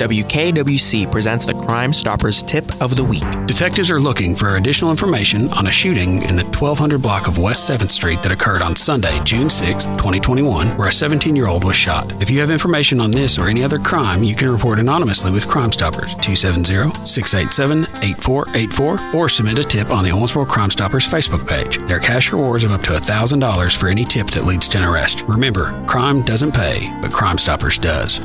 WKWC presents the Crime Stoppers Tip of the Week. Detectives are looking for additional information on a shooting in the 1200 block of West 7th Street that occurred on Sunday, June 6, 2021, where a 17 year old was shot. If you have information on this or any other crime, you can report anonymously with Crime Stoppers 270 687 8484 or submit a tip on the Owensboro Crime Stoppers Facebook page. There are cash rewards of up to $1,000 for any tip that leads to an arrest. Remember, crime doesn't pay, but Crime Stoppers does.